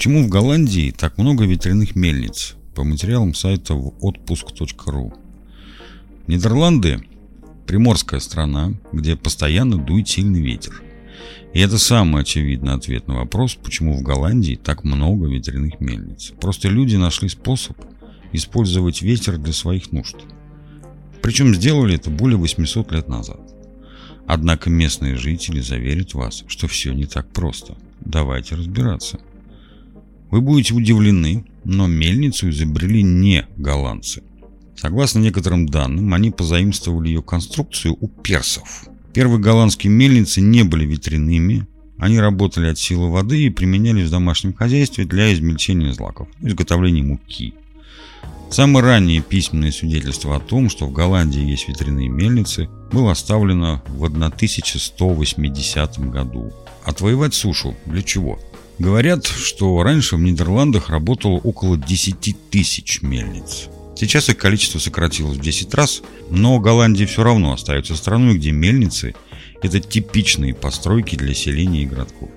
Почему в Голландии так много ветряных мельниц? По материалам сайта в отпуск.ру. Нидерланды – приморская страна, где постоянно дует сильный ветер. И это самый очевидный ответ на вопрос, почему в Голландии так много ветряных мельниц. Просто люди нашли способ использовать ветер для своих нужд. Причем сделали это более 800 лет назад. Однако местные жители заверят вас, что все не так просто. Давайте разбираться. Вы будете удивлены, но мельницу изобрели не голландцы. Согласно некоторым данным, они позаимствовали ее конструкцию у персов. Первые голландские мельницы не были ветряными, они работали от силы воды и применялись в домашнем хозяйстве для измельчения злаков, изготовления муки. Самое раннее письменное свидетельство о том, что в Голландии есть ветряные мельницы, было оставлено в 1180 году. Отвоевать сушу для чего? Говорят, что раньше в Нидерландах работало около 10 тысяч мельниц. Сейчас их количество сократилось в 10 раз, но Голландия все равно остается страной, где мельницы – это типичные постройки для селения и городков.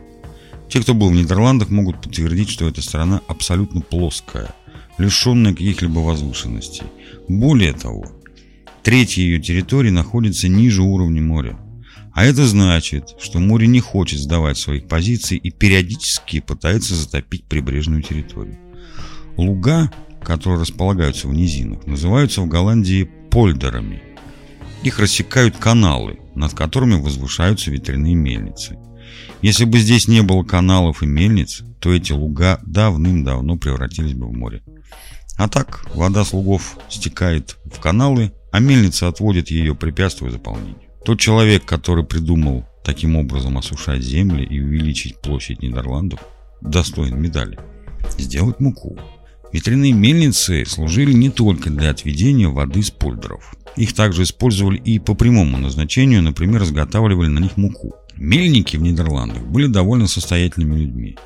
Те, кто был в Нидерландах, могут подтвердить, что эта страна абсолютно плоская, лишенная каких-либо возвышенностей. Более того, третья ее территории находится ниже уровня моря. А это значит, что море не хочет сдавать своих позиций и периодически пытается затопить прибрежную территорию. Луга, которые располагаются в низинах, называются в Голландии польдерами. Их рассекают каналы, над которыми возвышаются ветряные мельницы. Если бы здесь не было каналов и мельниц, то эти луга давным-давно превратились бы в море. А так, вода с лугов стекает в каналы, а мельница отводит ее, препятствуя заполнению. Тот человек, который придумал таким образом осушать земли и увеличить площадь Нидерландов, достоин медали. Сделать муку. Ветряные мельницы служили не только для отведения воды с пульдеров. Их также использовали и по прямому назначению, например, изготавливали на них муку. Мельники в Нидерландах были довольно состоятельными людьми.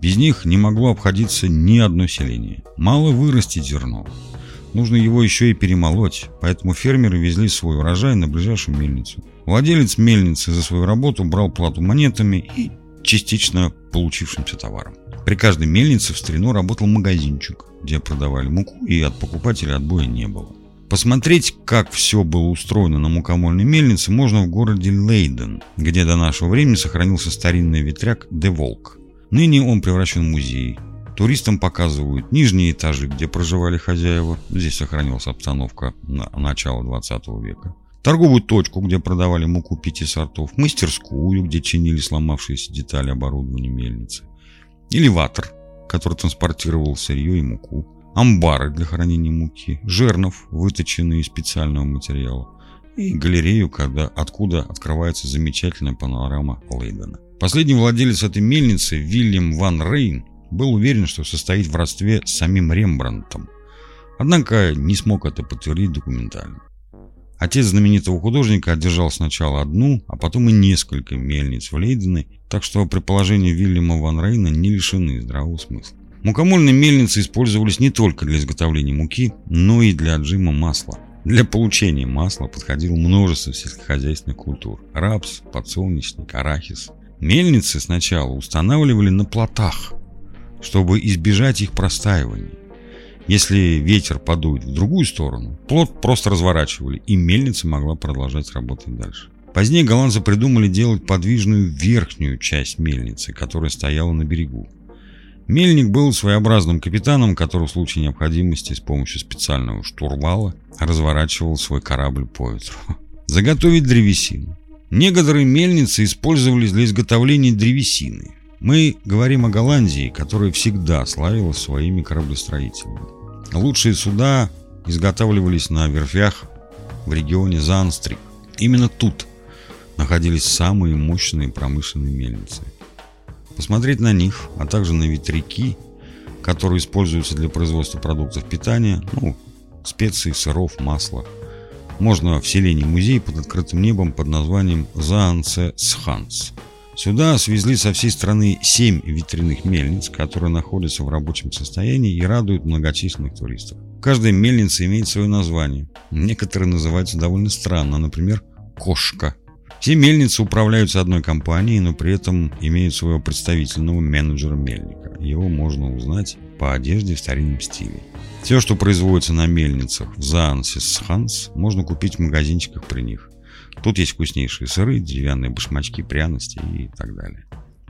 Без них не могло обходиться ни одно селение. Мало вырастить зерно. Нужно его еще и перемолоть, поэтому фермеры везли свой урожай на ближайшую мельницу. Владелец мельницы за свою работу брал плату монетами и частично получившимся товаром. При каждой мельнице в старину работал магазинчик, где продавали муку, и от покупателя отбоя не было. Посмотреть, как все было устроено на мукомольной мельнице, можно в городе Лейден, где до нашего времени сохранился старинный ветряк «Де Волк». Ныне он превращен в музей, Туристам показывают нижние этажи, где проживали хозяева. Здесь сохранилась обстановка на начала 20 века. Торговую точку, где продавали муку пяти сортов. Мастерскую, где чинили сломавшиеся детали оборудования мельницы. Элеватор, который транспортировал сырье и муку. Амбары для хранения муки. Жернов, выточенные из специального материала. И галерею, когда, откуда открывается замечательная панорама Лейдена. Последний владелец этой мельницы, Вильям Ван Рейн, был уверен, что состоит в родстве с самим Рембрандтом. Однако не смог это подтвердить документально. Отец знаменитого художника одержал сначала одну, а потом и несколько мельниц в Лейдене, так что предположения Вильяма ван Рейна не лишены здравого смысла. Мукомольные мельницы использовались не только для изготовления муки, но и для отжима масла. Для получения масла подходило множество сельскохозяйственных культур – рапс, подсолнечник, арахис. Мельницы сначала устанавливали на плотах, чтобы избежать их простаивания. Если ветер подует в другую сторону, плот просто разворачивали, и мельница могла продолжать работать дальше. Позднее голландцы придумали делать подвижную верхнюю часть мельницы, которая стояла на берегу. Мельник был своеобразным капитаном, который в случае необходимости с помощью специального штурвала разворачивал свой корабль по ветру. Заготовить древесину. Некоторые мельницы использовались для изготовления древесины. Мы говорим о Голландии, которая всегда славилась своими кораблестроителями. Лучшие суда изготавливались на верфях в регионе Занстрик. Именно тут находились самые мощные промышленные мельницы. Посмотреть на них, а также на ветряки, которые используются для производства продуктов питания, ну, специй, сыров, масла, можно в селении музей под открытым небом под названием Заанце Сханс – Сюда свезли со всей страны семь ветряных мельниц, которые находятся в рабочем состоянии и радуют многочисленных туристов. Каждая мельница имеет свое название. Некоторые называются довольно странно, например, «кошка». Все мельницы управляются одной компанией, но при этом имеют своего представительного менеджера мельника. Его можно узнать по одежде в старинном стиле. Все, что производится на мельницах в Заансе с Ханс, можно купить в магазинчиках при них. Тут есть вкуснейшие сыры, деревянные башмачки, пряности и так далее.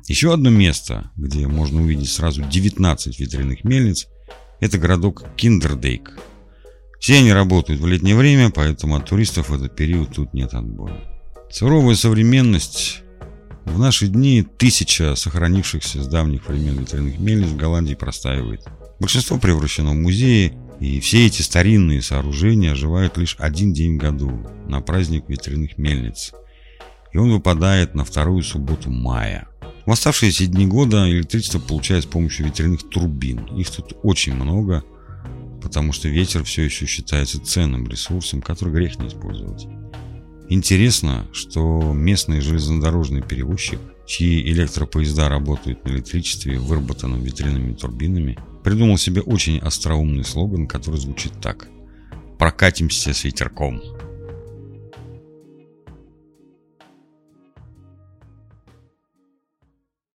Еще одно место, где можно увидеть сразу 19 ветряных мельниц, это городок Киндердейк. Все они работают в летнее время, поэтому от туристов в этот период тут нет отбоя. Суровая современность. В наши дни тысяча сохранившихся с давних времен ветряных мельниц в Голландии простаивает. Большинство превращено в музеи, и все эти старинные сооружения оживают лишь один день в году, на праздник ветряных мельниц. И он выпадает на вторую субботу мая. В оставшиеся дни года электричество получают с помощью ветряных турбин. Их тут очень много, потому что ветер все еще считается ценным ресурсом, который грех не использовать. Интересно, что местный железнодорожный перевозчик, чьи электропоезда работают на электричестве, выработанном ветряными турбинами, придумал себе очень остроумный слоган, который звучит так. «Прокатимся с ветерком».